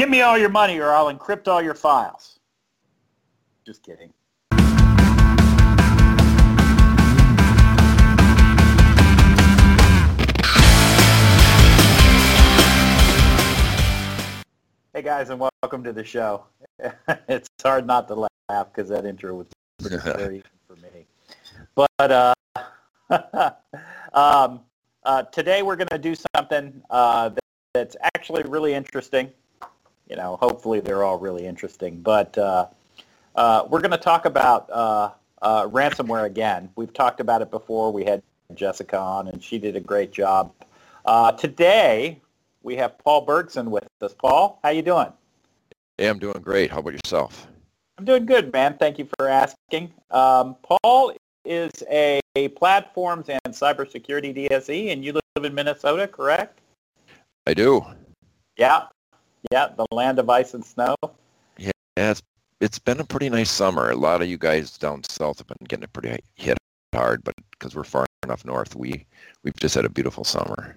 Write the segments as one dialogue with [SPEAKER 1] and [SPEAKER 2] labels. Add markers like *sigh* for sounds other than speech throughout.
[SPEAKER 1] Give me all your money or I'll encrypt all your files. Just kidding. Hey guys, and welcome to the show. *laughs* it's hard not to laugh because that intro was pretty *laughs* scary for me. But uh, *laughs* um, uh, today we're going to do something uh, that's actually really interesting. You know, hopefully they're all really interesting. But uh, uh, we're going to talk about uh, uh, ransomware again. We've talked about it before. We had Jessica on, and she did a great job. Uh, today we have Paul Bergson with us. Paul, how you doing?
[SPEAKER 2] Hey, I'm doing great. How about yourself?
[SPEAKER 1] I'm doing good, man. Thank you for asking. Um, Paul is a, a platforms and cybersecurity DSE, and you live in Minnesota, correct?
[SPEAKER 2] I do.
[SPEAKER 1] Yeah, yeah, the land of ice and snow.
[SPEAKER 2] Yeah, it's it's been a pretty nice summer. A lot of you guys down south have been getting it pretty hit hard, but because we're far enough north, we we've just had a beautiful summer.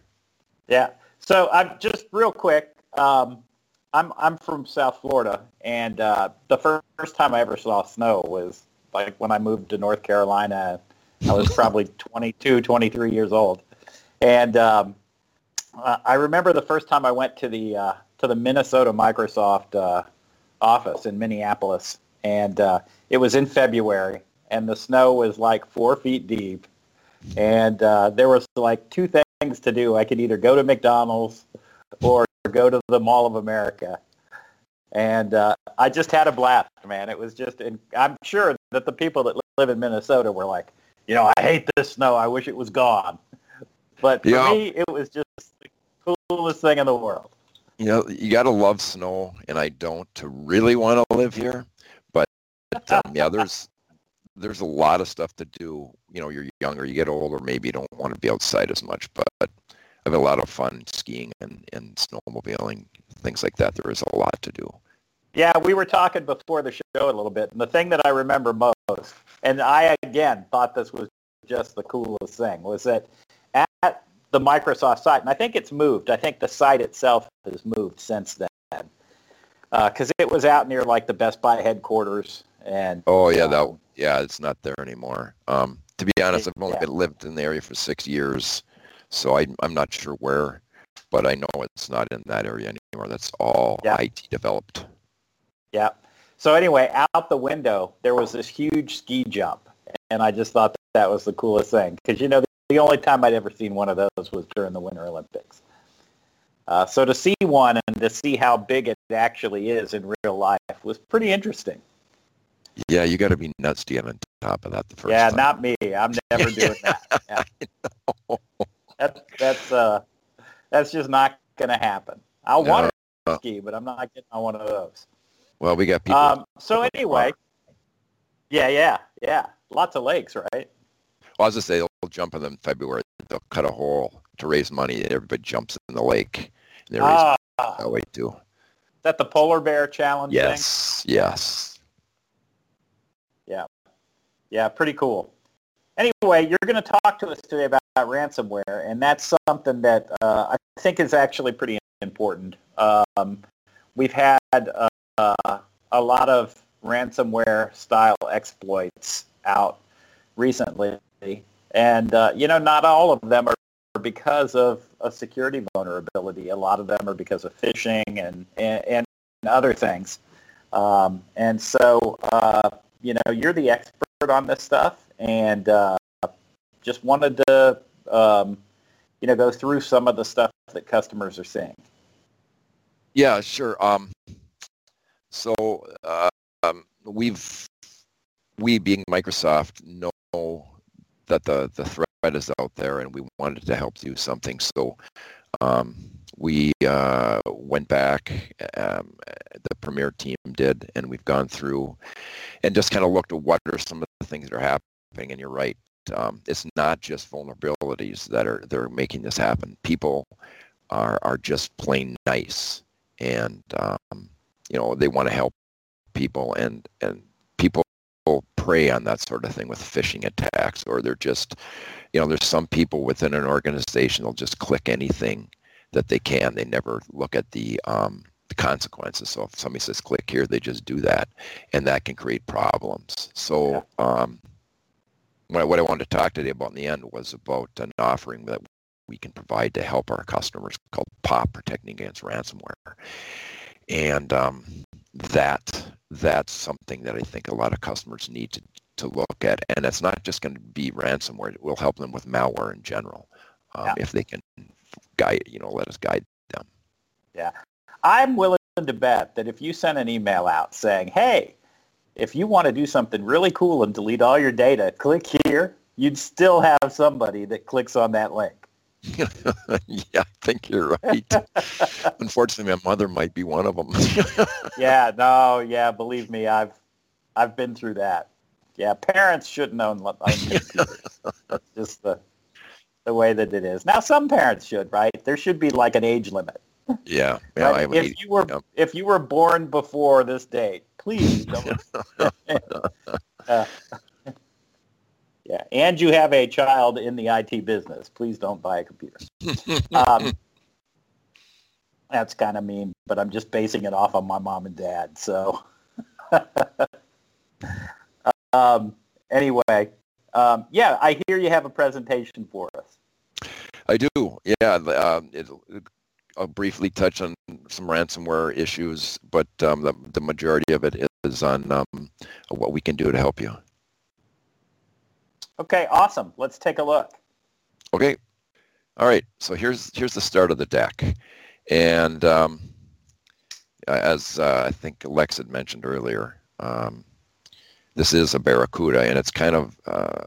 [SPEAKER 1] Yeah. So I'm just real quick. Um, I'm I'm from South Florida, and uh, the first, first time I ever saw snow was like when I moved to North Carolina. I was *laughs* probably 22, 23 years old, and um, I remember the first time I went to the uh, to the Minnesota Microsoft uh, office in Minneapolis, and uh, it was in February, and the snow was like four feet deep, and uh, there was like two things to do. I could either go to McDonald's or go to the Mall of America, and uh, I just had a blast, man. It was just, and I'm sure that the people that live in Minnesota were like, you know, I hate this snow. I wish it was gone. But for
[SPEAKER 2] Yeah.
[SPEAKER 1] me, it was just the coolest thing in the world.
[SPEAKER 2] You know, you got to love snow, and I don't to really want to live here. But um, yeah, there's there's a lot of stuff to do. You know, you're younger, you get older, maybe you don't want to be outside as much. But I have had a lot of fun skiing and, and snowmobiling, things like that. There is a lot to do.
[SPEAKER 1] Yeah, we were talking before the show a little bit, and the thing that I remember most, and I again thought this was just the coolest thing, was that at the Microsoft site, and I think it's moved. I think the site itself has moved since then, because it was out near like the Best Buy headquarters, and
[SPEAKER 2] Oh yeah, that
[SPEAKER 1] um,
[SPEAKER 2] yeah, it's not there anymore. Um, to be honest, I've only
[SPEAKER 1] Yeah.
[SPEAKER 2] been lived in the area for six years, so I, I'm not sure where, but I know it's not in that area anymore. That's all
[SPEAKER 1] Yeah.
[SPEAKER 2] IT developed.
[SPEAKER 1] Yeah. So anyway, out the window there was this huge ski jump, and I just thought that, that was the coolest thing because you know the, only time I'd ever seen one of those was during the Winter Olympics. Uh, so to see one and to see how big it actually is in real life was pretty interesting.
[SPEAKER 2] Yeah, you got to be nuts to get on top of that the first
[SPEAKER 1] yeah,
[SPEAKER 2] time.
[SPEAKER 1] not me. I'm never *laughs* doing that. *laughs* Yeah. That's that's uh, that's just not going to happen. I want
[SPEAKER 2] No.
[SPEAKER 1] to ski, but I'm not getting on one of those.
[SPEAKER 2] Well, we got people.
[SPEAKER 1] Um, so anyway, yeah, yeah, yeah. Lots of lakes, right?
[SPEAKER 2] Well, I was just say they'll jump in them in February. They'll cut a hole to raise money, and everybody jumps in the lake. And they raise
[SPEAKER 1] Ah,
[SPEAKER 2] money that way too.
[SPEAKER 1] is that the polar bear challenge thing?
[SPEAKER 2] Yes, yes.
[SPEAKER 1] Yeah, pretty cool. Anyway, you're going to talk to us today about, ransomware, and that's something that uh, I think is actually pretty important. Um, we've had uh, a lot of ransomware style exploits out recently, and uh, you know, not all of them are because of a security vulnerability. A lot of them are because of phishing and and, and other things. Um, and so, uh, you know, you're the expert on this stuff, and uh, just wanted to, um, you know, go through some of the stuff that customers are seeing.
[SPEAKER 2] Yeah, sure. Um, so uh, um, we've we being Microsoft know that the the threat is out there, and we wanted to help do something. So um, we uh, went back. Um, the Premier team did, and we've gone through and just kind of looked at what are some of the things that are happening. And you're right. Um, it's not just vulnerabilities that are they're making this happen. People are are just plain nice and um, you know they want to help people and and prey on that sort of thing with phishing attacks or they're just you know there's some people within an organization they'll just click anything that they can they never look at the um, consequences. So if somebody says click here, they just do that, and that can create problems. So um, what, what I wanted to talk today about in the end was about an offering that we can provide to help our customers called POP, Protecting Against Ransomware. And um, that that's something that I think a lot of customers need to, to look at. And it's not just going to be ransomware. It will help them with malware in general um, yeah. if they can guide, you know, let us guide them.
[SPEAKER 1] Yeah. I'm willing to bet that if you send an email out saying, hey, if you want to do something really cool and delete all your data, click here, you'd still have somebody that clicks on that link. *laughs*
[SPEAKER 2] yeah, I think you're right. Unfortunately, my mother might be one of them. *laughs*
[SPEAKER 1] yeah, no, yeah, believe me, I've I've been through that. Yeah, parents shouldn't own, own computers. *laughs* just the the way that it is. Now, some parents should, right? There should be like an age limit.
[SPEAKER 2] Yeah, yeah.
[SPEAKER 1] Right? If 80, you were yeah. if you were born before this date, please don't. uh, yeah, and you have a child in the IT business. Please don't buy a computer. *laughs* um, that's kind of mean, but I'm just basing it off on my mom and dad. So, *laughs* um, anyway, um, yeah, I hear you have a presentation for us.
[SPEAKER 2] I do. Yeah, it, it, I'll briefly touch on some ransomware issues, but um, the, the majority of it is on um, what we can do to help you.
[SPEAKER 1] Okay, awesome. Let's take a look.
[SPEAKER 2] Okay. All right. So here's here's the start of the deck, and um, as uh, I think Lex had mentioned earlier, um, this is a Barracuda, and it's kind of uh,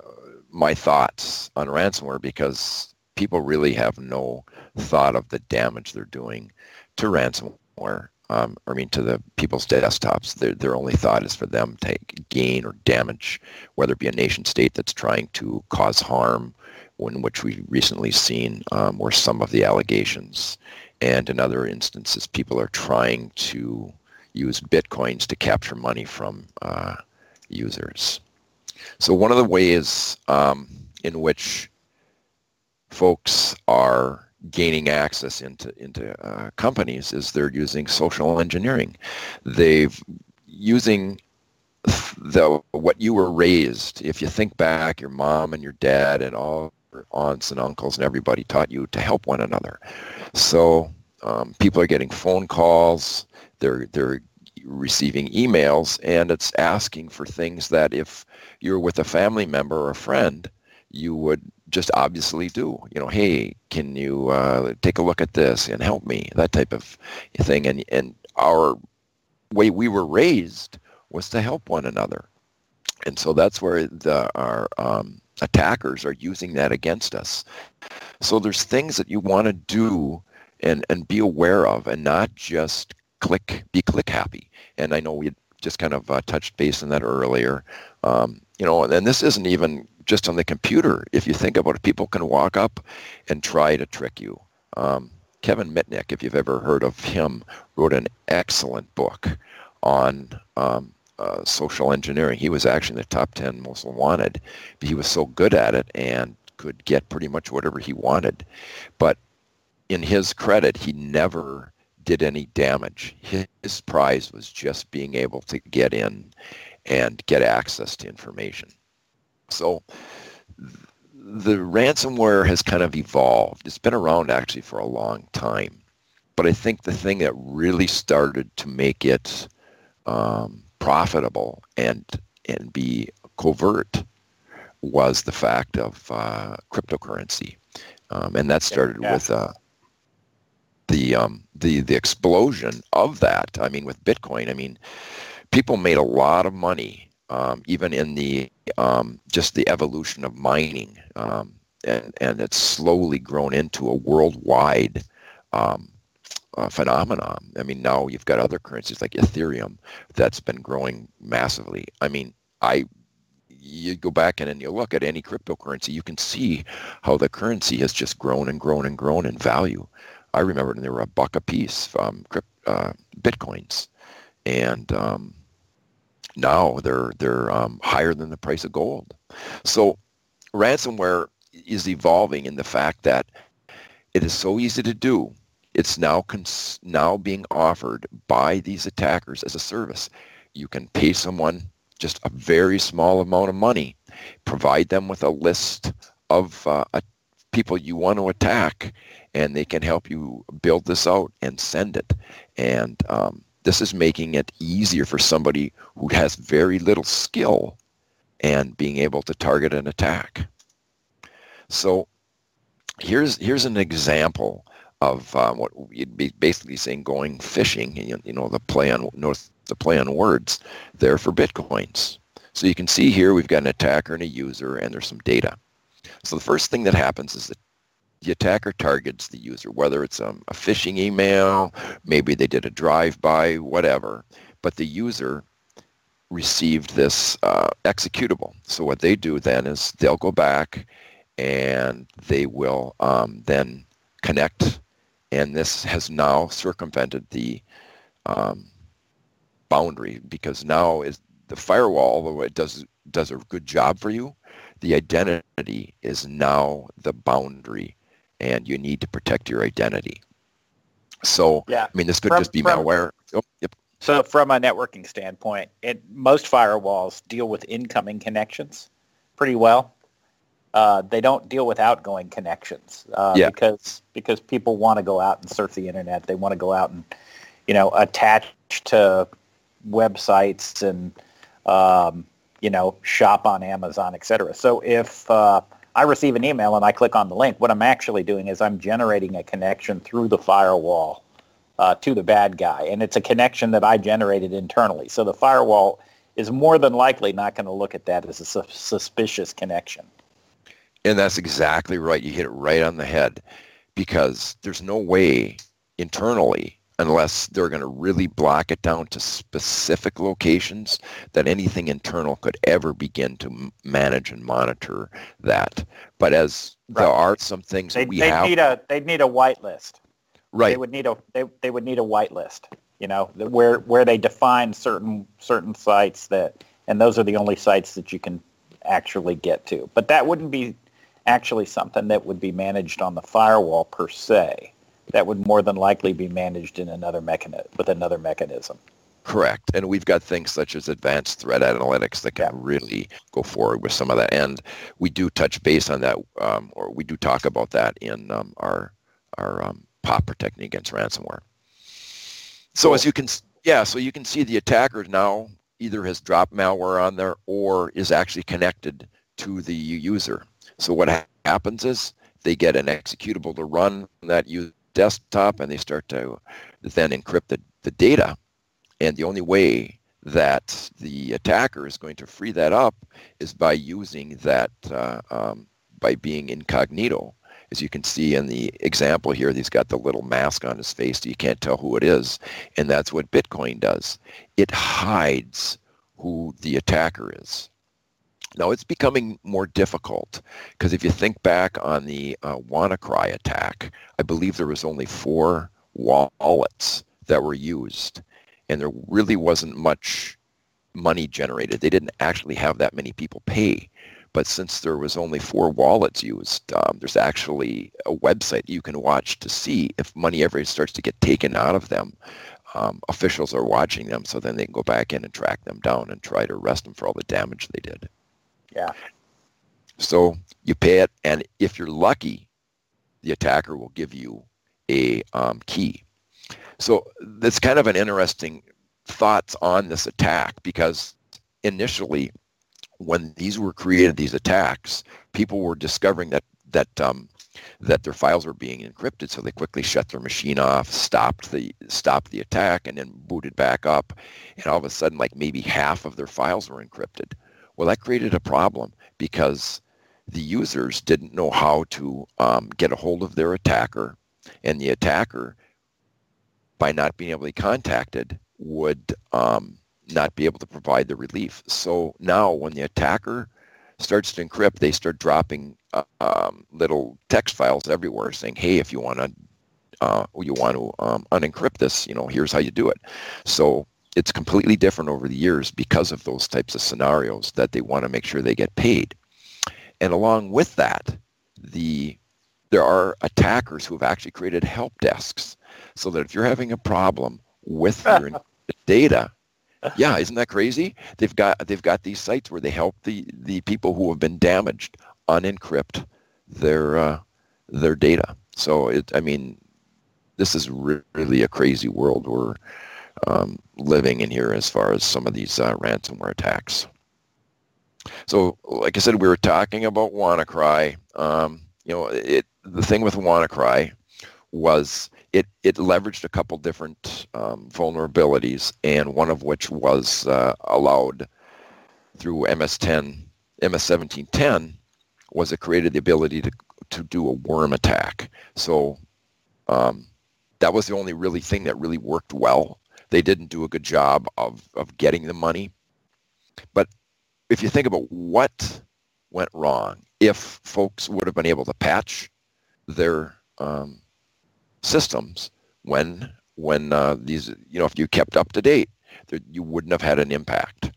[SPEAKER 2] my thoughts on ransomware because people really have no thought of the damage they're doing to ransomware um, I mean, to the people's desktops. Their, their only thought is for them to gain or damage, whether it be a nation state that's trying to cause harm, in which we've recently seen um, were some of the allegations, and in other instances, people are trying to use bitcoins to capture money from uh, users. So one of the ways um, in which folks are gaining access into into uh, companies is they're using social engineering. They've using the what you were raised. If you think back, your mom and your dad and all your aunts and uncles and everybody taught you to help one another. So um, people are getting phone calls. They're they're receiving emails, and it's asking for things that if you're with a family member or a friend, you would just obviously do. You know, hey, can you uh, take a look at this and help me? That type of thing. And and our way we were raised was to help one another, and so that's where the our um, attackers are using that against us. So there's things that you want to do and and be aware of, and not just click be click happy. And I know we just kind of uh, touched base on that earlier. Um, you know, and this isn't even just on the computer. If you think about it, people can walk up and try to trick you. Um, Kevin Mitnick, if you've ever heard of him, wrote an excellent book on um, uh, social engineering. He was actually in the top 10 most wanted. But he was so good at it and could get pretty much whatever he wanted. But in his credit, he never did any damage. His prize was just being able to get in and get access to information. So the ransomware has kind of evolved. It's been around actually for a long time. But I think the thing that really started to make it um, profitable and and be covert was the fact of uh, cryptocurrency, um, and that started yeah. with uh, the um, the the explosion of that. I mean, with Bitcoin, I mean, people made a lot of money um, even in the um, just the evolution of mining, um, and and it's slowly grown into a worldwide um, uh, phenomenon. I mean, now you've got other currencies like Ethereum that's been growing massively. I mean, I you go back and, and you look at any cryptocurrency, you can see how the currency has just grown and grown and grown in value. I remember when they were a buck a piece, uh, bitcoins, and um, now they're they're um, higher than the price of gold. So ransomware is evolving in the fact that it is so easy to do. it's now cons- now being offered by these attackers as a service. You can pay someone just a very small amount of money, provide them with a list of uh, people you want to attack, and they can help you build this out and send it. And um, this is making it easier for somebody who has very little skill and being able to target an attack. So here's here's an example of uh, what you'd be basically saying going fishing. You, you know the play on the play on words there for bitcoins. So you can see here we've got an attacker and a user, and there's some data. So the first thing that happens is that the attacker targets the user, whether it's um, a phishing email, maybe they did a drive-by, whatever. But the user received this uh, executable. So what they do then is they'll go back and they will um, then connect. And this has now circumvented the um, boundary because now is the firewall, although it does does a good job for you, the identity is now the boundary, and you need to protect your identity. So, yeah. I mean, this could from, just be from, malware. Oh,
[SPEAKER 1] yep. So from a networking standpoint, it, most firewalls deal with incoming connections pretty well. Uh, they don't deal with outgoing connections uh, yeah. because because people want to go out and surf the internet. They want to go out and you know attach to websites and um, you know shop on Amazon, etc. So if uh, I receive an email and I click on the link, what I'm actually doing is I'm generating a connection through the firewall uh, to the bad guy. And it's a connection that I generated internally. So the firewall is more than likely not going to look at that as a su- suspicious connection.
[SPEAKER 2] And that's exactly right. You hit it right on the head because there's no way internally unless they're going to really block it down to specific locations that anything internal could ever begin to manage and monitor that. But as right. there are some things
[SPEAKER 1] they,
[SPEAKER 2] we
[SPEAKER 1] they
[SPEAKER 2] have,
[SPEAKER 1] need a they'd need a whitelist.
[SPEAKER 2] Right.
[SPEAKER 1] They would need a they, they would need a whitelist. You know, where where they define certain certain sites that, and those are the only sites that you can actually get to. But that wouldn't be actually something that would be managed on the firewall per se. That would more than likely be managed in another mechanism with another mechanism.
[SPEAKER 2] Correct. And we've got things such as advanced threat analytics that can yeah. really go forward with some of that. And we do touch base on that, um, or we do talk about that in um, our our um, POP protecting against ransomware. So cool. as you can, yeah, so you can see the attacker now either has dropped malware on there or is actually connected to the user. So what ha- happens is they get an executable to run that user desktop and they start to then encrypt the, the data. And the only way that the attacker is going to free that up is by using that, uh, um, by being incognito as you can see in the example here, he's got the little mask on his face so you can't tell who it is. And that's what Bitcoin does. It hides who the attacker is. Now it's becoming more difficult because if you think back on the uh, WannaCry attack, I believe there was only four wallets that were used and there really wasn't much money generated. They didn't actually have that many people pay. But since there was only four wallets used, um, there's actually a website you can watch to see if money ever starts to get taken out of them. Um, officials are watching them, so then they can go back in and track them down and try to arrest them for all the damage they did.
[SPEAKER 1] Yeah.
[SPEAKER 2] So you pay it, and if you're lucky, the attacker will give you a um, key. So that's kind of an interesting thoughts on this attack because initially when these were created, these attacks, people were discovering that that um, that their files were being encrypted, so they quickly shut their machine off, stopped the stopped the attack, and then booted back up. And all of a sudden, like maybe half of their files were encrypted. Well, that created a problem because the users didn't know how to um, get a hold of their attacker, and the attacker, by not being able to be contacted, would um, not be able to provide the relief. So now when the attacker starts to encrypt, they start dropping uh, um, little text files everywhere saying, hey, if you want to uh, you want to um, unencrypt this, you know, here's how you do it. So it's completely different over the years because of those types of scenarios that they want to make sure they get paid. And along with that, the there are attackers who have actually created help desks so that if you're having a problem with *laughs* your data, yeah, isn't that crazy? They've got they've got these sites where they help the the people who have been damaged unencrypt their uh, their data. So it, I mean, this is really a crazy world we're um, living in here as far as some of these uh, ransomware attacks. So, like I said, we were talking about WannaCry. Um, you know, it the thing with WannaCry was it it leveraged a couple different um, vulnerabilities, and one of which was uh, allowed through MS10, MS1710, was it created the ability to to do a worm attack. So um, that was the only really thing that really worked well. They didn't do a good job of of getting the money, but if you think about what went wrong, if folks would have been able to patch their um, systems when when uh, these you know if you kept up to date, you wouldn't have had an impact.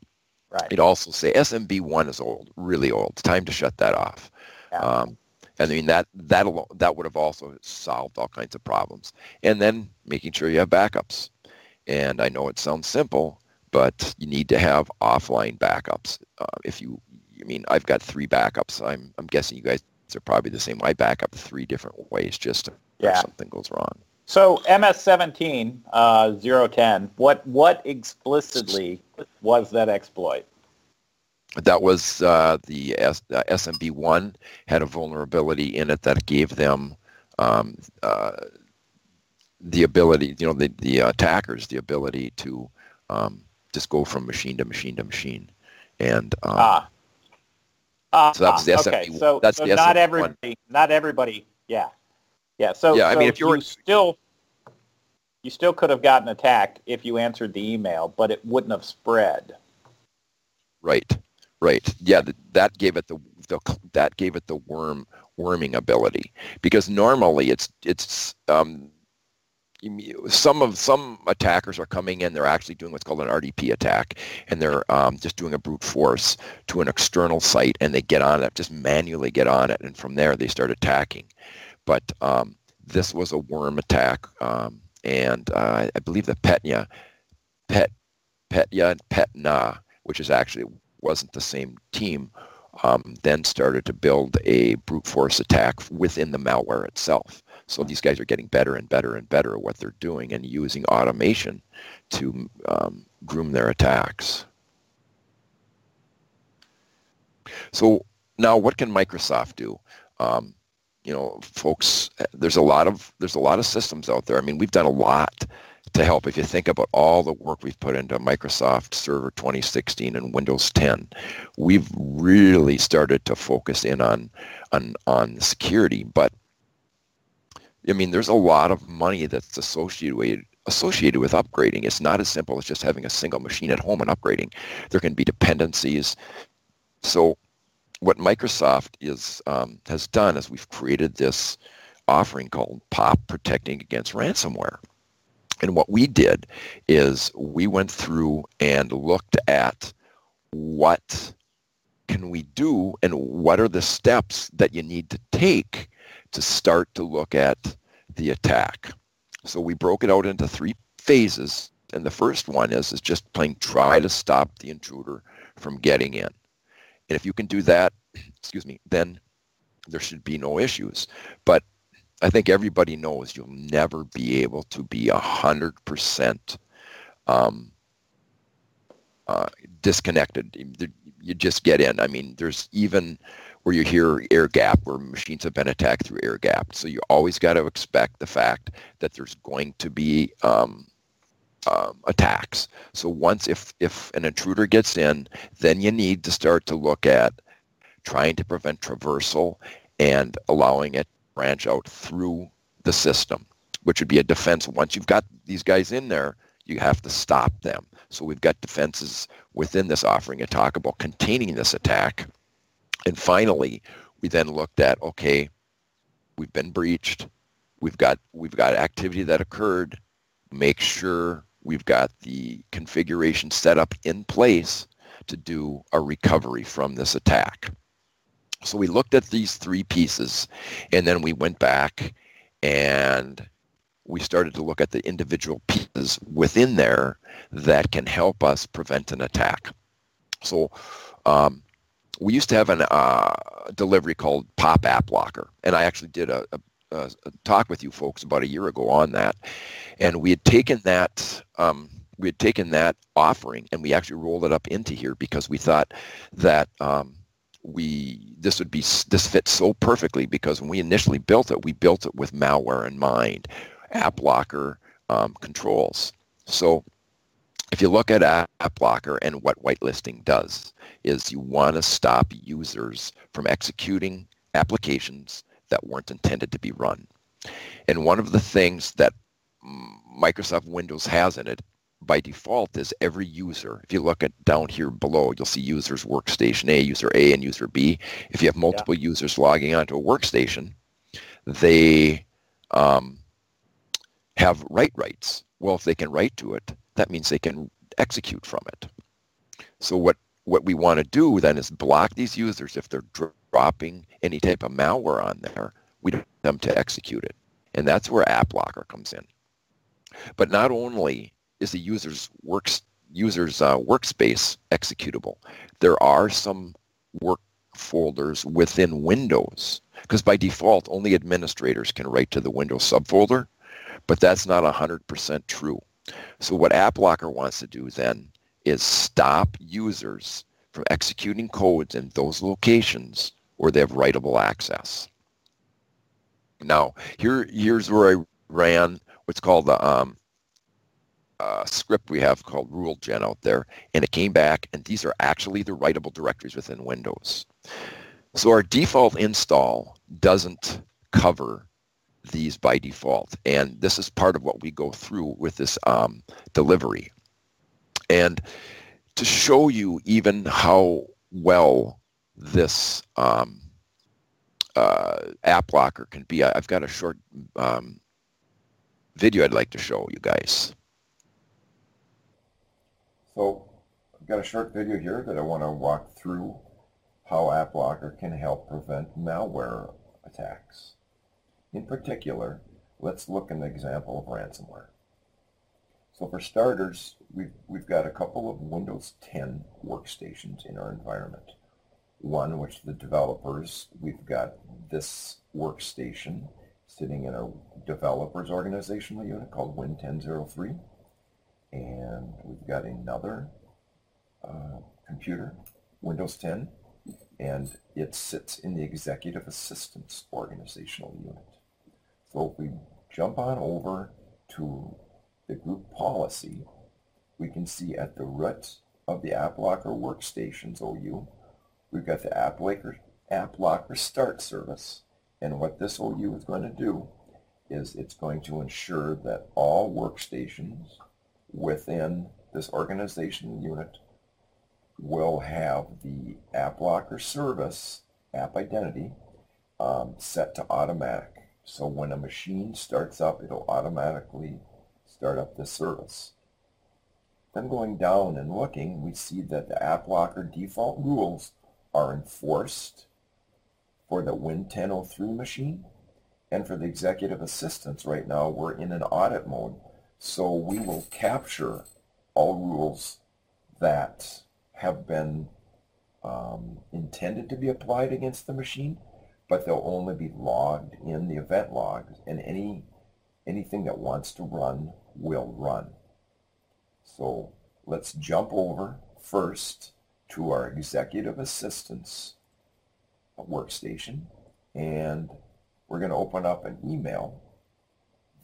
[SPEAKER 1] Right.
[SPEAKER 2] It'd also say SMB one is old, really old. It's time to shut that off. Yeah. Um, and I mean that that that would have also solved all kinds of problems. And then making sure you have backups. And I know it sounds simple, but you need to have offline backups. Uh, if you, I mean, I've got three backups. I'm I'm guessing you guys are probably the same. I back up three different ways just to yeah. if something goes wrong.
[SPEAKER 1] So MS17 uh, 010, what what explicitly was that exploit?
[SPEAKER 2] That was uh, the S- uh, SMB1 had a vulnerability in it that gave them um, uh, the ability, you know, the, the attackers the ability to um, just go from machine to machine to machine. And um, ah.
[SPEAKER 1] Uh, so that was the SMB. Okay, so, that's so the not everybody, one. not everybody, yeah. Yeah. So yeah, I so mean, if you were still, you still could have gotten attacked if you answered the email, but it wouldn't have spread.
[SPEAKER 2] Right. Right. Yeah. That gave it the, the that gave it the worm worming ability because normally it's it's um, some of some attackers are coming in they're actually doing what's called an rdp attack and they're um, just doing a brute force to an external site and they get on it just manually get on it and from there they start attacking but um, this was a worm attack, um, and uh, I believe the Petya, Pet, Petya and Petna, which is actually wasn't the same team, um, then started to build a brute force attack within the malware itself. So these guys are getting better and better and better at what they're doing and using automation to um, groom their attacks. So now what can Microsoft do? Um, you know, folks, there's a lot of there's a lot of systems out there. I mean, we've done a lot to help. If you think about all the work we've put into Microsoft Server 2016 and Windows 10, we've really started to focus in on on on security. But I mean, there's a lot of money that's associated with associated with upgrading. It's not as simple as just having a single machine at home and upgrading. There can be dependencies. So what Microsoft is um, has done is we've created this offering called POP Protecting Against Ransomware. And what we did is we went through and looked at what can we do and what are the steps that you need to take to start to look at the attack. So we broke it out into three phases. And the first one is, is just plain try to stop the intruder from getting in. And if you can do that, excuse me, then there should be no issues. But I think everybody knows you'll never be able to be a hundred percent um, uh, disconnected. You just get in. I mean, there's even where you hear air gap, where machines have been attacked through air gap. So you always got to expect the fact that there's going to be um, um, attacks. So once if if an intruder gets in, then you need to start to look at trying to prevent traversal and allowing it branch out through the system, which would be a defense. Once you've got these guys in there, you have to stop them. So we've got defenses within this offering to talk about containing this attack. And finally, we then looked at okay, we've been breached. We've got we've got activity that occurred. Make sure we've got the configuration set up in place to do a recovery from this attack. So we looked at these three pieces and then we went back and we started to look at the individual pieces within there that can help us prevent an attack. So um, we used to have a uh, delivery called Pop App Locker, and I actually did a, a, a, talk with you folks about a year ago on that, and we had taken that. Um, we had taken that offering and we actually rolled it up into here because we thought that um, we this would be this fits so perfectly because when we initially built it, we built it with malware in mind, app locker um, controls. So if you look at app locker and what whitelisting does is you want to stop users from executing applications that weren't intended to be run. And one of the things that Microsoft Windows has in it by default is every user. If you look at down here below, you'll see users workstation A, user A, and user B. If you have multiple yeah. users logging onto a workstation, they um, have write rights. Well, if they can write to it, that means they can execute from it. So what, what we want to do then is block these users if they're dropping any type of malware on there. We don't want them to execute it. And that's where AppLocker comes in. But not only is the user's works user's uh, workspace executable. There are some work folders within Windows because by default only administrators can write to the Windows subfolder, but that's not 100% true. So what AppLocker wants to do then is stop users from executing codes in those locations where they have writable access. Now, here, here's where I ran what's called the um, uh, script we have called RuleGen out there, and it came back, and these are actually the writable directories within Windows. So our default install doesn't cover these by default, and this is part of what we go through with this um, delivery. And to show you even how well this um, uh, app locker can be, I've got a short um, video I'd like to show you guys.
[SPEAKER 3] So I've got a short video here that I want to walk through how AppLocker can help prevent malware attacks. In particular, let's look at an example of ransomware. So for starters, we've, we've got a couple of Windows 10 workstations in our environment. One which the developers, we've got this workstation sitting in a developers organizational unit called Win1003 and we've got another uh, computer, Windows 10, and it sits in the Executive Assistance Organizational Unit. So if we jump on over to the group policy, we can see at the root of the AppLocker Workstations OU, we've got the AppLocker, AppLocker Start Service, and what this OU is going to do is it's going to ensure that all workstations within this organization unit will have the app locker service, app identity, um, set to automatic. So when a machine starts up, it'll automatically start up the service. Then going down and looking, we see that the app locker default rules are enforced for the Win1003 machine. And for the executive assistants right now, we're in an audit mode so we will capture all rules that have been um, intended to be applied against the machine, but they'll only be logged in the event logs, and any anything that wants to run will run. So let's jump over first to our executive assistants workstation, and we're going to open up an email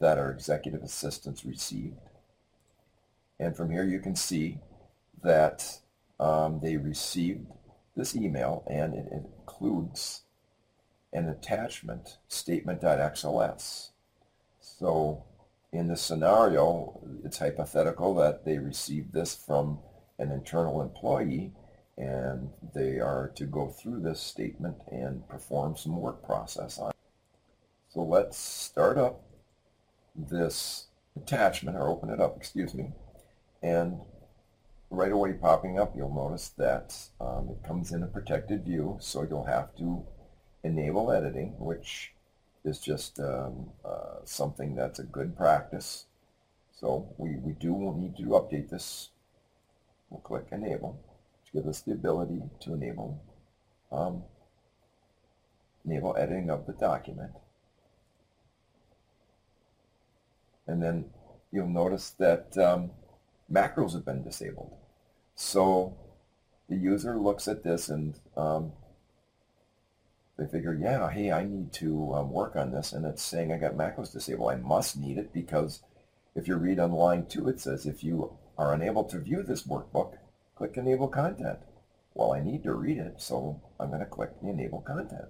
[SPEAKER 3] that our executive assistants received. And from here you can see that um, they received this email and it includes an attachment statement.xls. So in this scenario, it's hypothetical that they received this from an internal employee and they are to go through this statement and perform some work process on it. So let's start up this attachment, or open it up, excuse me, and right away popping up, you'll notice that um, it comes in a protected view, so you'll have to enable editing, which
[SPEAKER 2] is just um, uh, something that's a good practice. So we, we do need to update this. We'll click enable to give us the ability to enable um, enable editing of the document. And then you'll notice that um, macros have been disabled. So the user looks at this and um, they figure, yeah, hey, I need to um, work on this, and it's saying I got macros disabled. I must need it because if you read on line two, it says if you are unable to view this workbook, click Enable Content. Well, I need to read it, so I'm going to click the Enable Content.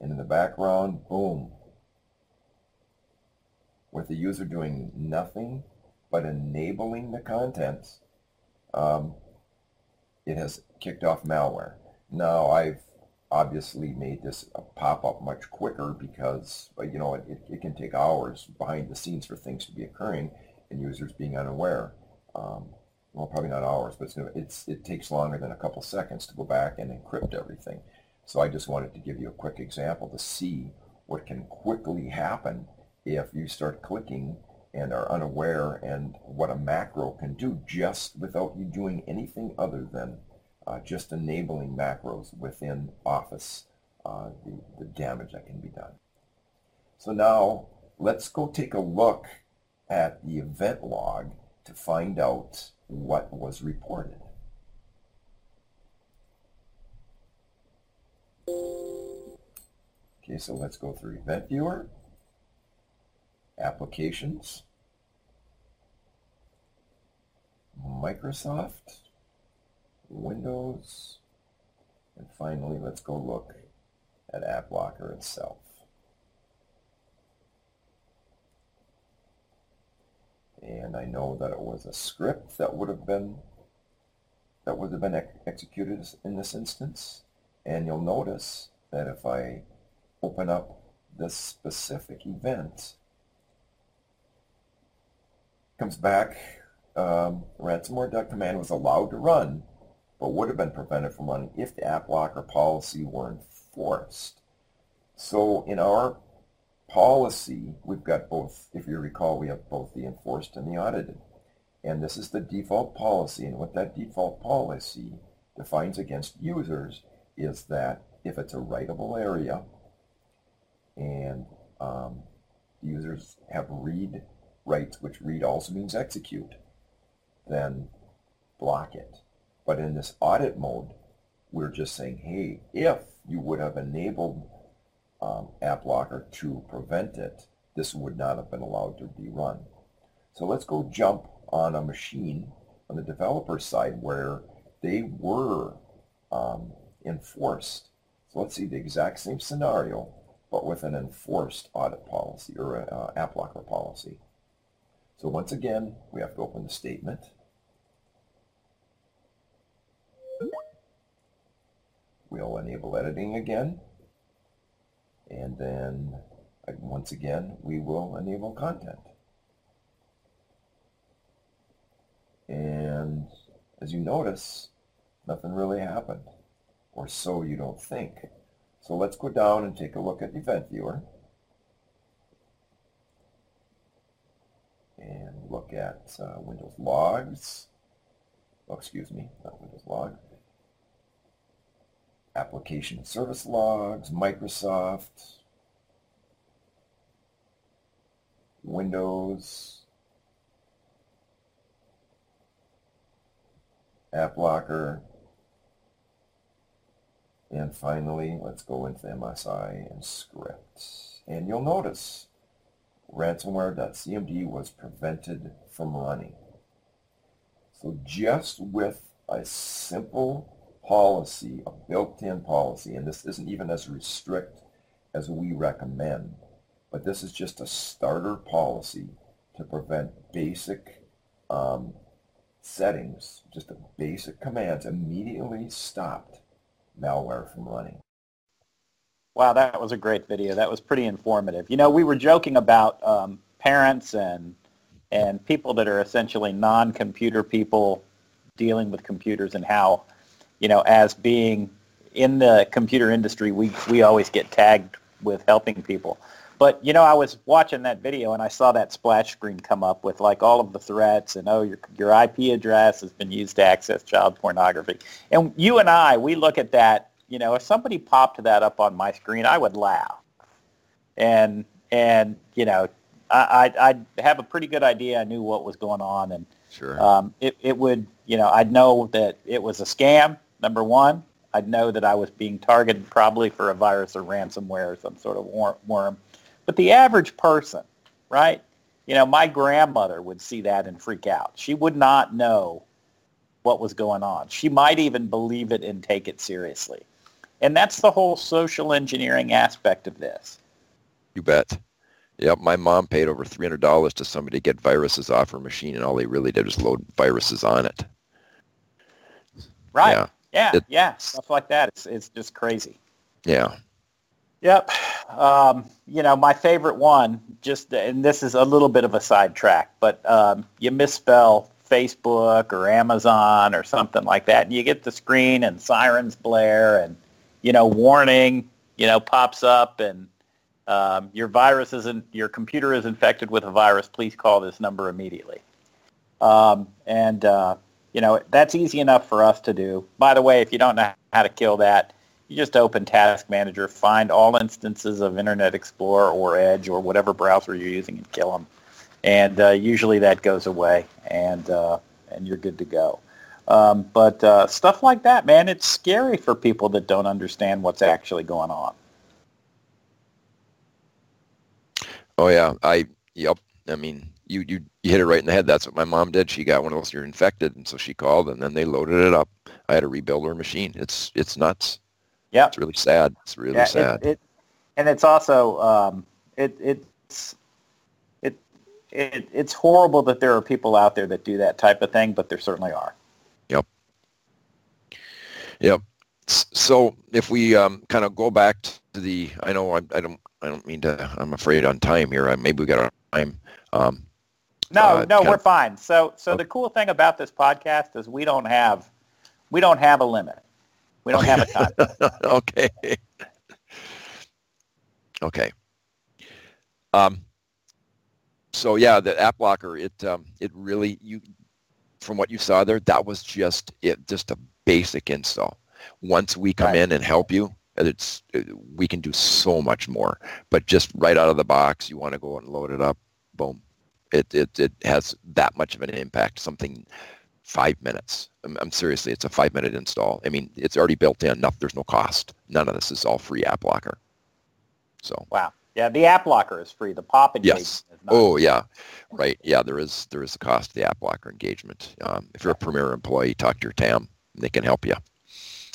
[SPEAKER 2] And in the background, boom, with the user doing nothing but enabling the contents, um, it has kicked off malware. Now, I've obviously made this pop up much quicker because, you know, it, it can take hours behind the scenes for things to be occurring and users being unaware. Um, well, probably not hours, but it's, it's, it takes longer than a couple seconds to go back and encrypt everything. So I just wanted to give you a quick example to see what can quickly happen if you start clicking and are unaware and what a macro can do just without you doing anything other than uh, just enabling macros within Office, uh, the, the damage that can be done. So now let's go take a look at the event log to find out what was reported. Okay, so let's go through Event Viewer, Applications, Microsoft, Windows, and finally let's go look at AppLocker itself. And I know that it was a script that would have been that would have been ex executed in this instance. And you'll notice that if I open up this specific event, comes back, um, ransomware command was allowed to run, but would have been prevented from running if the app locker policy were enforced. So in our policy, we've got both, if you recall, we have both the enforced and the audited. And this is the default policy. And what that default policy defines against users is that if it's a writable area and um, users have read rights, which read also means execute, then block it. But in this audit mode, we're just saying, hey, if you would have enabled um, AppLocker to prevent it, this would not have been allowed to be run. So let's go jump on a machine on the developer side where they were um, enforced. So let's see the exact same scenario, but with an enforced audit policy or uh, AppLocker policy. So once again, we have to open the statement. We'll enable editing again. And then once again, we will enable content. And as you notice, nothing really happened, or so you don't think. So let's go down and take a look at Event Viewer. And look at uh, Windows Logs. Oh, excuse me, not Windows Log application service logs, Microsoft, Windows, AppLocker, and finally, let's go into MSI and scripts. And you'll notice ransomware.cmd was prevented from running. So just with a simple policy, a built-in policy, and this isn't even as restrict as we recommend, but this is just a starter policy to prevent basic um, settings, just a basic commands immediately stopped malware from running.
[SPEAKER 1] Wow, that was a great video. That was pretty informative. You know, we were joking about um, parents and and people that are essentially non-computer people dealing with computers and how you know, as being in the computer industry, we, we always get tagged with helping people. But you know, I was watching that video and I saw that splash screen come up with like all of the threats and oh, your your IP address has been used to access child pornography. And you and I, we look at that. You know, if somebody popped that up on my screen, I would laugh. And and you know, I I'd have a pretty good idea. I knew what was going on, and
[SPEAKER 2] Sure.
[SPEAKER 1] um, it it would you know I'd know that it was a scam. Number one, I'd know that I was being targeted probably for a virus or ransomware or some sort of worm. But the average person, right? You know, my grandmother would see that and freak out. She would not know what was going on. She might even believe it and take it seriously. And that's the whole social engineering aspect of this.
[SPEAKER 2] You bet. Yep, my mom paid over three hundred dollars to somebody to get viruses off her machine, and all they really did was load viruses on it.
[SPEAKER 1] Right.
[SPEAKER 2] Yeah.
[SPEAKER 1] Yeah, yeah, stuff like that. It's, it's just crazy.
[SPEAKER 2] Yeah.
[SPEAKER 1] Yep. Um, you know, my favorite one, just, and this is a little bit of a sidetrack, but um, you misspell Facebook or Amazon or something like that, and you get the screen and sirens blare and, you know, warning, you know, pops up and um, your virus isn't, your computer is infected with a virus. Please call this number immediately. Um, and, uh, you know, that's easy enough for us to do. By the way, if you don't know how to kill that, you just open Task Manager, find all instances of Internet Explorer or Edge or whatever browser you're using and kill them. And uh, usually that goes away and, uh, and you're good to go. Um, but uh, stuff like that, man, it's scary for people that don't understand what's actually going on.
[SPEAKER 2] Oh yeah. I. Yep. I mean, you you you hit it right in the head. That's what my mom did. She got one of those. You're infected, and so she called, and then they loaded it up. I had to rebuild her machine. It's it's nuts.
[SPEAKER 1] Yeah,
[SPEAKER 2] It's really sad. It's really
[SPEAKER 1] Yeah,
[SPEAKER 2] sad.
[SPEAKER 1] It, it, and it's also um, it, it's it, it it's horrible that there are people out there that do that type of thing, but there certainly are.
[SPEAKER 2] Yep. S- So if we um, kind of go back to the, I know I, I don't, I don't mean to. I'm afraid on time here. I, maybe we got our time. Um,
[SPEAKER 1] No,
[SPEAKER 2] Uh,
[SPEAKER 1] no, we're
[SPEAKER 2] of-
[SPEAKER 1] fine. So, so
[SPEAKER 2] Okay.
[SPEAKER 1] the cool thing about this podcast is we don't have, we don't have a limit. We don't have a time. *laughs*
[SPEAKER 2] okay. Okay. Um, so yeah, the AppLocker, it um, it really you from what you saw there, that was just it, just a basic install. Once we come
[SPEAKER 1] Right.
[SPEAKER 2] in and help you, it's we can do so much more. But just right out of the box, you want to go and load it up, boom. It it it has that much of an impact. Something five minutes. I'm, I'm seriously, it's a five minute install. I mean, it's already built in. Enough. There's no cost. None of this is all free AppLocker. So
[SPEAKER 1] Wow. Yeah, the AppLocker is free. The pop engagement
[SPEAKER 2] Yes. Oh yeah, right. Yeah, there is there is a cost to the AppLocker engagement. Um, if you're a premier employee, talk to your TAM. They can help you.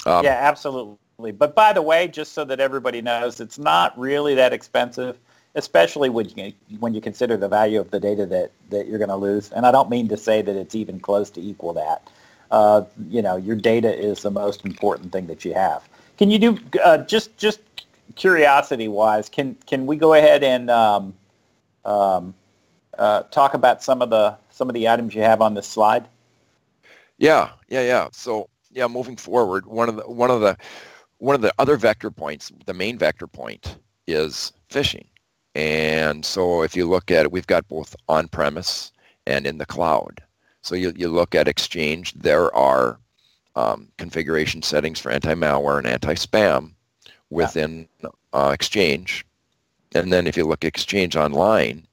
[SPEAKER 2] Um,
[SPEAKER 1] yeah, absolutely. But by the way, just so that everybody knows, it's not really that expensive, especially when you, when you consider the value of the data that, that you're going to lose. And I don't mean to say that it's even close to equal that. Uh, you know, your data is the most important thing that you have. Can you do uh, just just curiosity wise? Can can we go ahead and um, um, uh, talk about some of the some of the items you have on this slide?
[SPEAKER 2] Yeah, yeah, yeah. So yeah, moving forward, one of the one of the one of the other vector points, the main vector point is phishing. And so if you look at it, we've got both on-premise and in the cloud. So you, you look at Exchange, there are um, configuration settings for anti-malware and anti-spam within uh, Exchange. And then if you look at Exchange Online,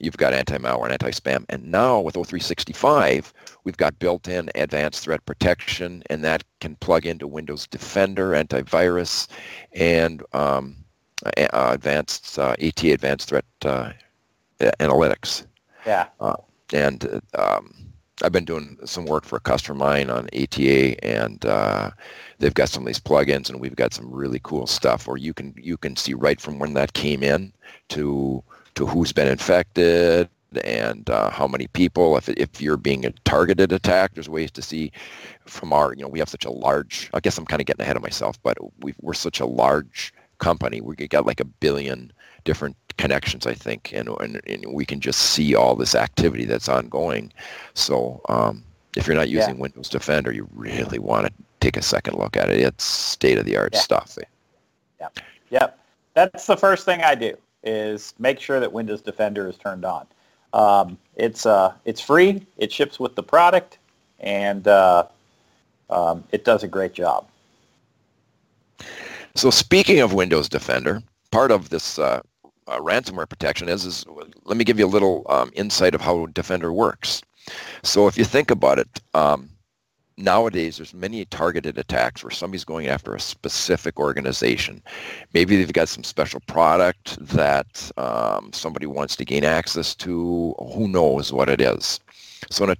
[SPEAKER 2] you've got anti-malware and anti-spam. And now with O365, we've got built-in advanced threat protection, and that can plug into Windows Defender, antivirus, and um, uh, advanced uh, AT, advanced threat uh, analytics.
[SPEAKER 1] Yeah.
[SPEAKER 2] And uh, um, I've been doing some work for a customer of mine on ATA, and uh, they've got some of these plugins, and we've got some really cool stuff where you can you can see right from when that came in to to who's been infected and uh, how many people. If if you're being a targeted attack, there's ways to see from our you know we have such a large. I guess I'm kind of getting ahead of myself, but we we're such a large company. We got like a billion different connections, I think, and, and, and we can just see all this activity that's ongoing. So um, if you're not
[SPEAKER 1] Yeah.
[SPEAKER 2] using Windows Defender, you really want to take a second look at it. It's state-of-the-art
[SPEAKER 1] Yeah.
[SPEAKER 2] stuff.
[SPEAKER 1] Yep. that's the first thing I do is make sure that Windows Defender is turned on. Um, it's uh, it's free. It ships with the product, and uh, um, it does a great job.
[SPEAKER 2] So speaking of Windows Defender, part of this uh, uh, ransomware protection is, is let me give you a little um, insight of how Defender works. So if you think about it, um, nowadays there's many targeted attacks where somebody's going after a specific organization. Maybe they've got some special product that um, somebody wants to gain access to. Who knows what it is? So a,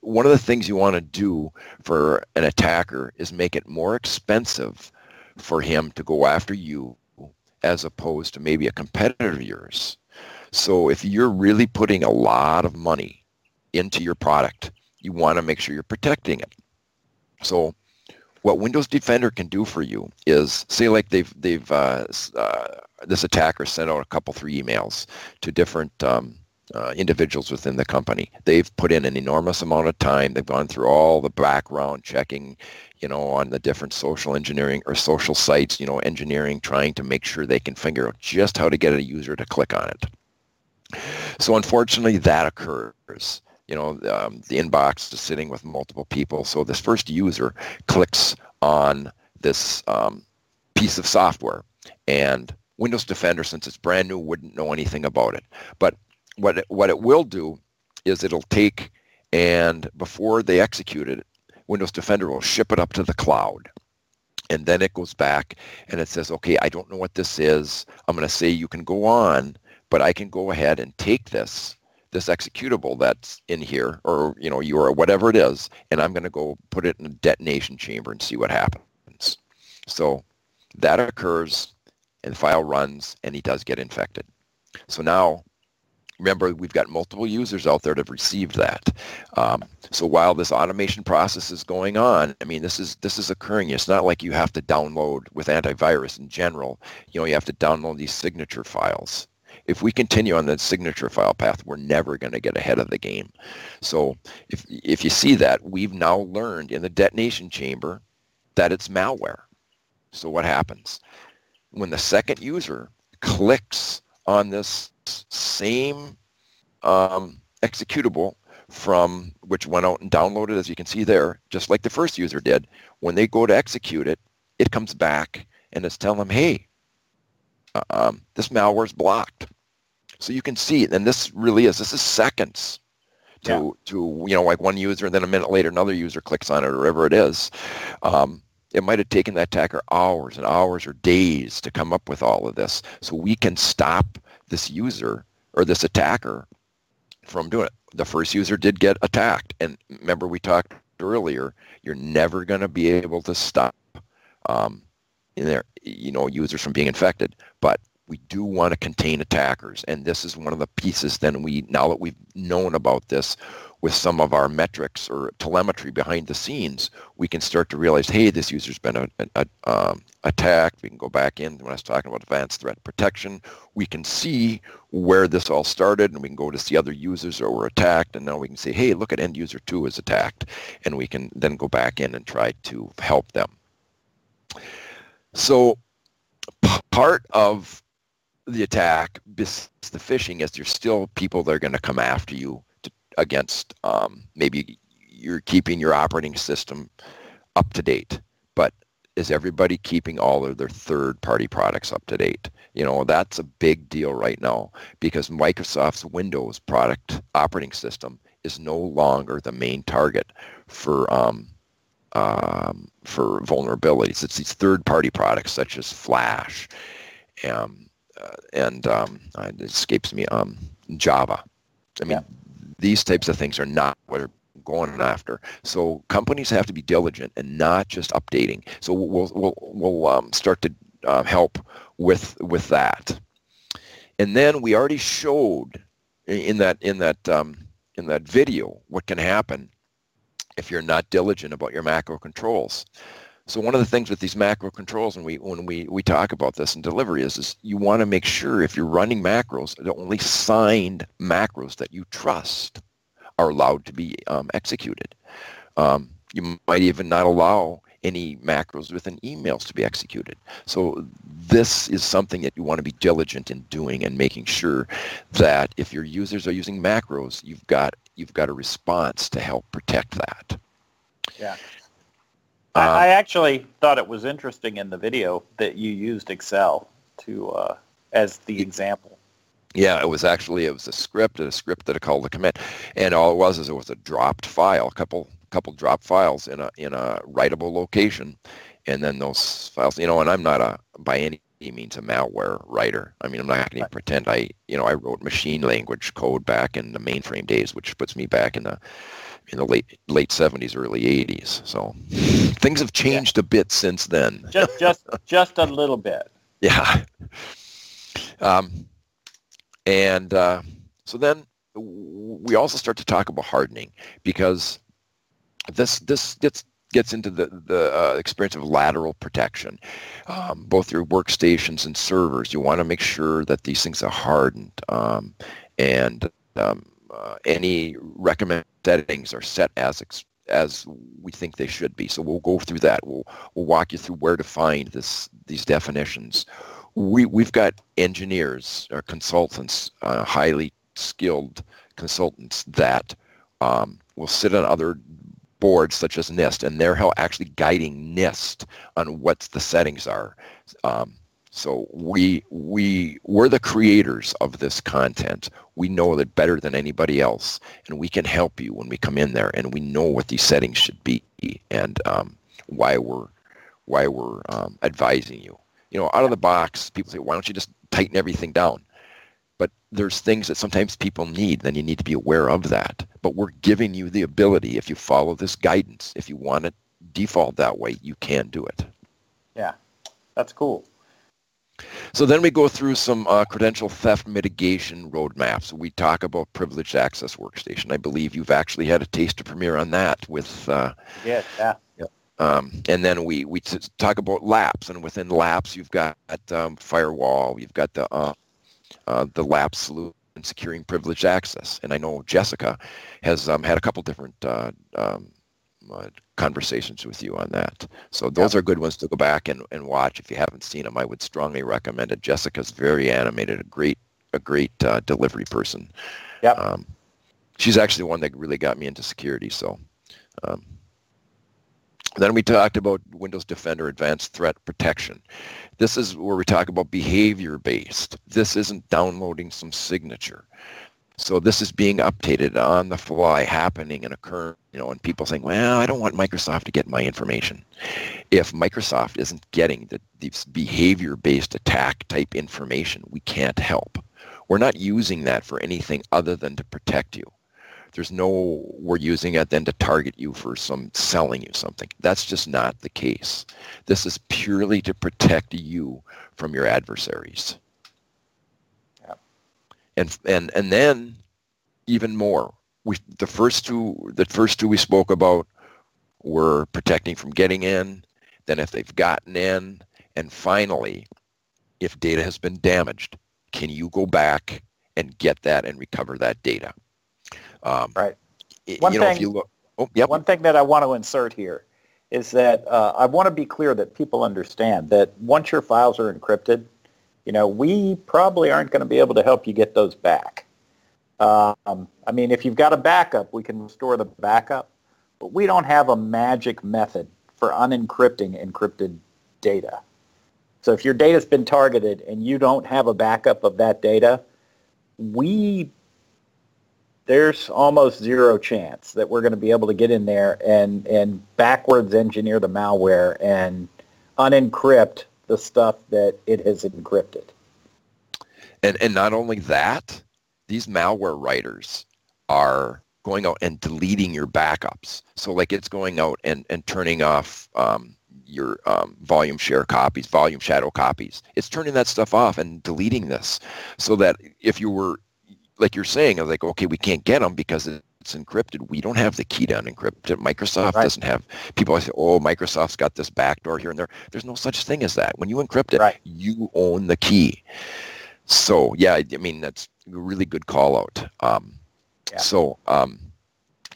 [SPEAKER 2] one of the things you want to do for an attacker is make it more expensive for him to go after you as opposed to maybe a competitor of yours. So if you're really putting a lot of money into your product, you want to make sure you're protecting it. So what Windows Defender can do for you is say like they've they've uh, uh, this attacker sent out a couple three emails to different um, uh, individuals within the company. They've put in an enormous amount of time. They've gone through all the background checking, you know, on the different social engineering or social sites, you know, engineering, trying to make sure they can figure out just how to get a user to click on it. So unfortunately, that occurs you know, um, the inbox is sitting with multiple people. So this first user clicks on this um, piece of software and Windows Defender, since it's brand new, wouldn't know anything about it. But what it, what it will do is it'll take and before they execute it, Windows Defender will ship it up to the cloud. And then it goes back and it says, okay, I don't know what this is. I'm going to say you can go on, but I can go ahead and take this this executable that's in here or you know your whatever it is and i'm going to go put it in a detonation chamber and see what happens so that occurs and the file runs and he does get infected so now remember we've got multiple users out there that have received that um, so while this automation process is going on i mean this is this is occurring it's not like you have to download with antivirus in general you know you have to download these signature files if we continue on that signature file path, we're never going to get ahead of the game. So if, if you see that, we've now learned in the detonation chamber that it's malware. So what happens? When the second user clicks on this same um, executable from which went out and downloaded, as you can see there, just like the first user did, when they go to execute it, it comes back and it's telling them, hey, uh, um, this malware is blocked. So you can see, and this really is, this is seconds to, yeah. to you know, like one user and then a minute later another user clicks on it or whatever it is. Um, it might have taken that attacker hours and hours or days to come up with all of this. So we can stop this user or this attacker from doing it. The first user did get attacked. And remember we talked earlier, you're never going to be able to stop um, in there, you know, users from being infected. But we do want to contain attackers. And this is one of the pieces then we, now that we've known about this with some of our metrics or telemetry behind the scenes, we can start to realize, hey, this user's been a, a, um, attacked. We can go back in when I was talking about advanced threat protection. We can see where this all started and we can go to see other users that were attacked. And now we can say, hey, look at end user two is attacked. And we can then go back in and try to help them. So part of the attack, the phishing, is there's still people that are going to come after you against um, maybe you're keeping your operating system up to date, but is everybody keeping all of their third-party products up to date? You know, that's a big deal right now because Microsoft's Windows product operating system is no longer the main target for um, um, for vulnerabilities. It's these third-party products such as Flash, um, uh, and um, it escapes me, um, Java. I mean, yeah. These types of things are not what are going after. So companies have to be diligent and not just updating. So we'll we'll we'll um, start to uh, help with with that. And then we already showed in that in that um, in that video what can happen if you're not diligent about your macro controls. So one of the things with these macro controls when we when we, we talk about this in delivery is, is you want to make sure if you're running macros, the only signed macros that you trust are allowed to be um, executed. Um, you might even not allow any macros within emails to be executed. So this is something that you want to be diligent in doing and making sure that if your users are using macros, you've got you've got a response to help protect that.
[SPEAKER 1] Yeah. I, um, I actually thought it was interesting in the video that you used Excel to uh, as the example.
[SPEAKER 2] Yeah, it was actually it was a script, a script that I called the command, and all it was is it was a dropped file, a couple couple drop files in a in a writable location, and then those files, you know, and I'm not a by any means a malware writer. I mean, I'm not going to pretend I, you know, I wrote machine language code back in the mainframe days, which puts me back in the in the late late 70s, early 80s. So things have changed yeah. a bit since then.
[SPEAKER 1] Just just just a little bit.
[SPEAKER 2] Yeah. Um, and uh, so then we also start to talk about hardening because this this gets gets into the the uh, experience of lateral protection. Um, both your workstations and servers, you want to make sure that these things are hardened, um, and um, uh, any recommended settings are set as ex- as we think they should be. So we'll go through that. We'll we'll walk you through where to find this these definitions. We we've got engineers or consultants, uh, highly skilled consultants that um, will sit on other boards such as NIST, and they're actually guiding NIST on what the settings are. Um, so we we we're the creators of this content. We know it better than anybody else, and we can help you when we come in there, and we know what these settings should be and um, why we're why we're um, advising you. You know, out of the box, people say, "Why don't you just tighten everything down?" but there's things that sometimes people need, then you need to be aware of that. But we're giving you the ability, if you follow this guidance, if you want to default that way, you can do it.
[SPEAKER 1] Yeah, that's cool.
[SPEAKER 2] So then we go through some uh, credential theft mitigation roadmaps. We talk about privileged access workstation. I believe you've actually had a taste of Premier on that with. Uh,
[SPEAKER 1] yeah, yeah.
[SPEAKER 2] Um, and then we, we t- talk about LAPS, and within LAPS you've got um, firewall, you've got the uh, uh, the LAPS solution securing privileged access. And I know Jessica has um, had a couple different uh, um, uh, conversations with you on that. So those are good ones to go back and, and watch. If you haven't seen them, I would strongly recommend it. Jessica's very animated, a great a great uh, delivery person.
[SPEAKER 1] Yeah. Um,
[SPEAKER 2] she's actually the one that really got me into security. So um, then we talked about Windows Defender Advanced Threat Protection. This is where we talk about behavior based. This isn't downloading some signature. So this is being updated on the fly, happening and occurring, you know, and people saying, well, I don't want Microsoft to get my information. If Microsoft isn't getting the, these behavior-based attack type information, we can't help. We're not using that for anything other than to protect you. There's no we're using it then to target you for some selling you something. That's just not the case. This is purely to protect you from your adversaries. And and and then even more. We the first two the first two we spoke about were protecting from getting in, then if they've gotten in, and finally, if data has been damaged, can you go back and get that and recover that data?
[SPEAKER 1] Um, right.
[SPEAKER 2] One you know, thing, if you look, oh, yep.
[SPEAKER 1] One thing that I want to insert here is that uh, I want to be clear that people understand that once your files are encrypted, you know, we probably aren't going to be able to help you get those back. Um, I mean, if you've got a backup, we can restore the backup, but we don't have a magic method for unencrypting encrypted data. So if your data's been targeted and you don't have a backup of that data, we there's almost zero chance that we're going to be able to get in there and, and backwards engineer the malware and unencrypt the stuff that it has encrypted.
[SPEAKER 2] And, and not only that, these malware writers are going out and deleting your backups. So like it's going out and, and turning off um, your um, volume share copies, volume shadow copies. It's turning that stuff off and deleting this so that if you were like you're saying, I was like, okay, we can't get them because it's encrypted. We don't have the key to unencrypt it. Microsoft right. doesn't have. People say, oh, Microsoft's got this backdoor here and there. There's no such thing as that. When you encrypt it,
[SPEAKER 1] right.
[SPEAKER 2] you own the key. So yeah, I mean that's a really good call out. Um, yeah. So um,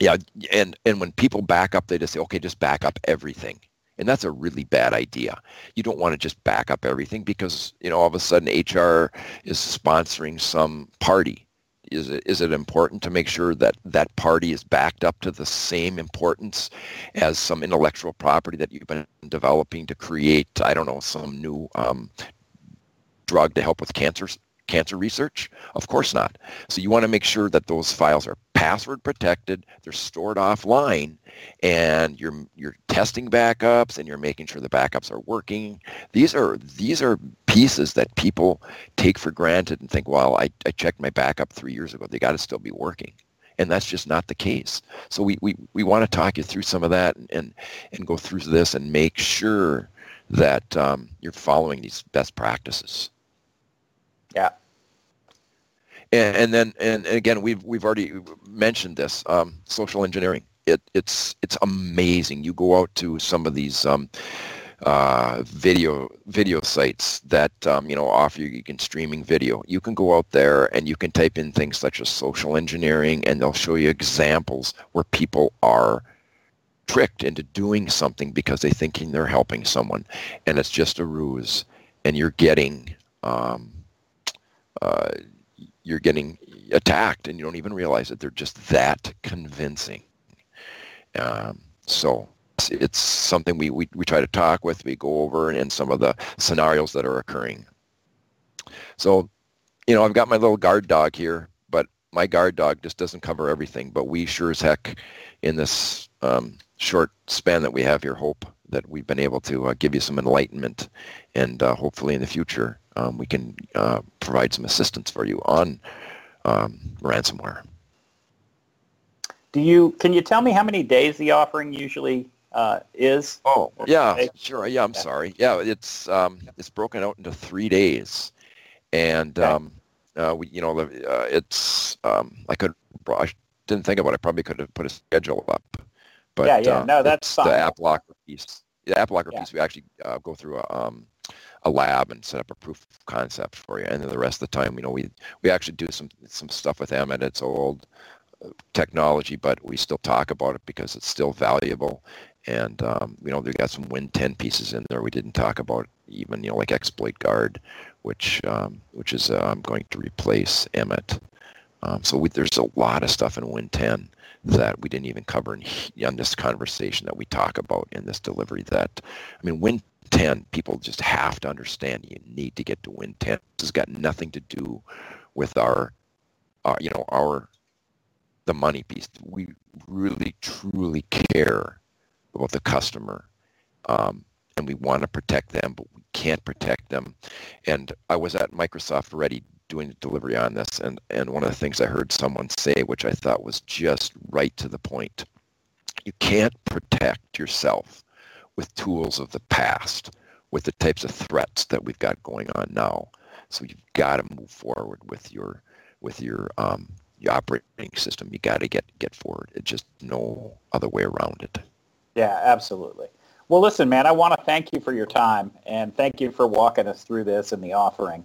[SPEAKER 2] yeah, and and when people back up, they just say, okay, just back up everything And that's a really bad idea. You don't want to just back up everything because, you know, all of a sudden HR is sponsoring some party. Is it, is it important to make sure that that party is backed up to the same importance as some intellectual property that you've been developing to create, I don't know, some new um, drug to help with cancer cancer research? Of course not. So you want to make sure that those files are password protected, they're stored offline, and you're you're testing backups and you're making sure the backups are working. These are these are pieces that people take for granted and think, well, I, I checked my backup three years ago. They got to still be working. And that's just not the case. So we, we, we want to talk you through some of that and, and, and go through this and make sure that um, you're following these best practices.
[SPEAKER 1] Yeah.
[SPEAKER 2] And, and then, and, again, we've we've already mentioned this um, social engineering. It it's it's amazing. You go out to some of these um, uh, video video sites that um, you know offer you, you can streaming video. You can go out there and you can type in things such as social engineering, and they'll show you examples where people are tricked into doing something because they thinking they're helping someone, and it's just a ruse, and you're getting um, uh, you're getting attacked and you don't even realize it. They're just that convincing. Um, so it's, something we, we, we try to talk with, we go over and, and some of the scenarios that are occurring. So, you know, I've got my little guard dog here, but my guard dog just doesn't cover everything. But we sure as heck in this um, short span that we have here hope that we've been able to uh, give you some enlightenment and uh, hopefully in the future um, we can uh, provide some assistance for you on um, ransomware.
[SPEAKER 1] Do you can you tell me how many days the offering usually uh, is?
[SPEAKER 2] Oh yeah, sure. Yeah, I'm yeah. sorry. Yeah, it's um, it's broken out into three days, and okay. um, uh, we you know uh, it's um, I could I didn't think about it. I probably could have put a schedule up, but
[SPEAKER 1] yeah, yeah, no, that's
[SPEAKER 2] the app locker piece. The AppLocker yeah. piece we actually uh, go through a um, a lab and set up a proof of concept for you. And then the rest of the time, you know, we we actually do some some stuff with them, and it's old uh, technology, but we still talk about it because it's still valuable. And um, you know, we got some Win 10 pieces in there we didn't talk about, even you know, like Exploit Guard, which um, which is uh, going to replace EMET. Um, so we, there's a lot of stuff in Win 10 that we didn't even cover in, in this conversation that we talk about in this delivery. That I mean, Win 10, people just have to understand you need to get to win 10. This has got nothing to do with our, uh, you know, our, the money piece. We really, truly care about the customer. Um, and we want to protect them, but we can't protect them. And I was at Microsoft Ready doing the delivery on this, and, and one of the things I heard someone say, which I thought was just right to the point, you can't protect yourself with tools of the past, with the types of threats that we've got going on now. So you've got to move forward with your with your um, your operating system. You got to get get forward. It's just no other way around it.
[SPEAKER 1] Yeah, absolutely. Well, listen, man, I want to thank you for your time and thank you for walking us through this and the offering.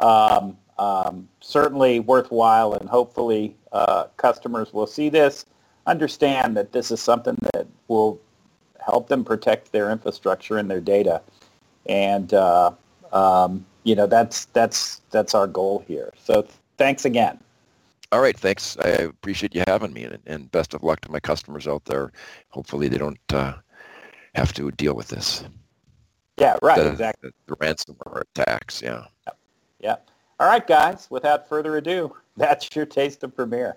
[SPEAKER 1] Um, um, certainly worthwhile, and hopefully uh, customers will see this, understand that this is something that will help them protect their infrastructure and their data. And uh, um, you know that's that's that's our goal here. So thanks again.
[SPEAKER 2] All right, thanks. I appreciate you having me, and, and best of luck to my customers out there. Hopefully, they don't uh, have to deal with this.
[SPEAKER 1] Yeah, right.
[SPEAKER 2] The,
[SPEAKER 1] exactly.
[SPEAKER 2] The, ransomware attacks. Yeah.
[SPEAKER 1] yeah. Yeah. All right, guys. Without further ado, *laughs* that's your taste of Premier.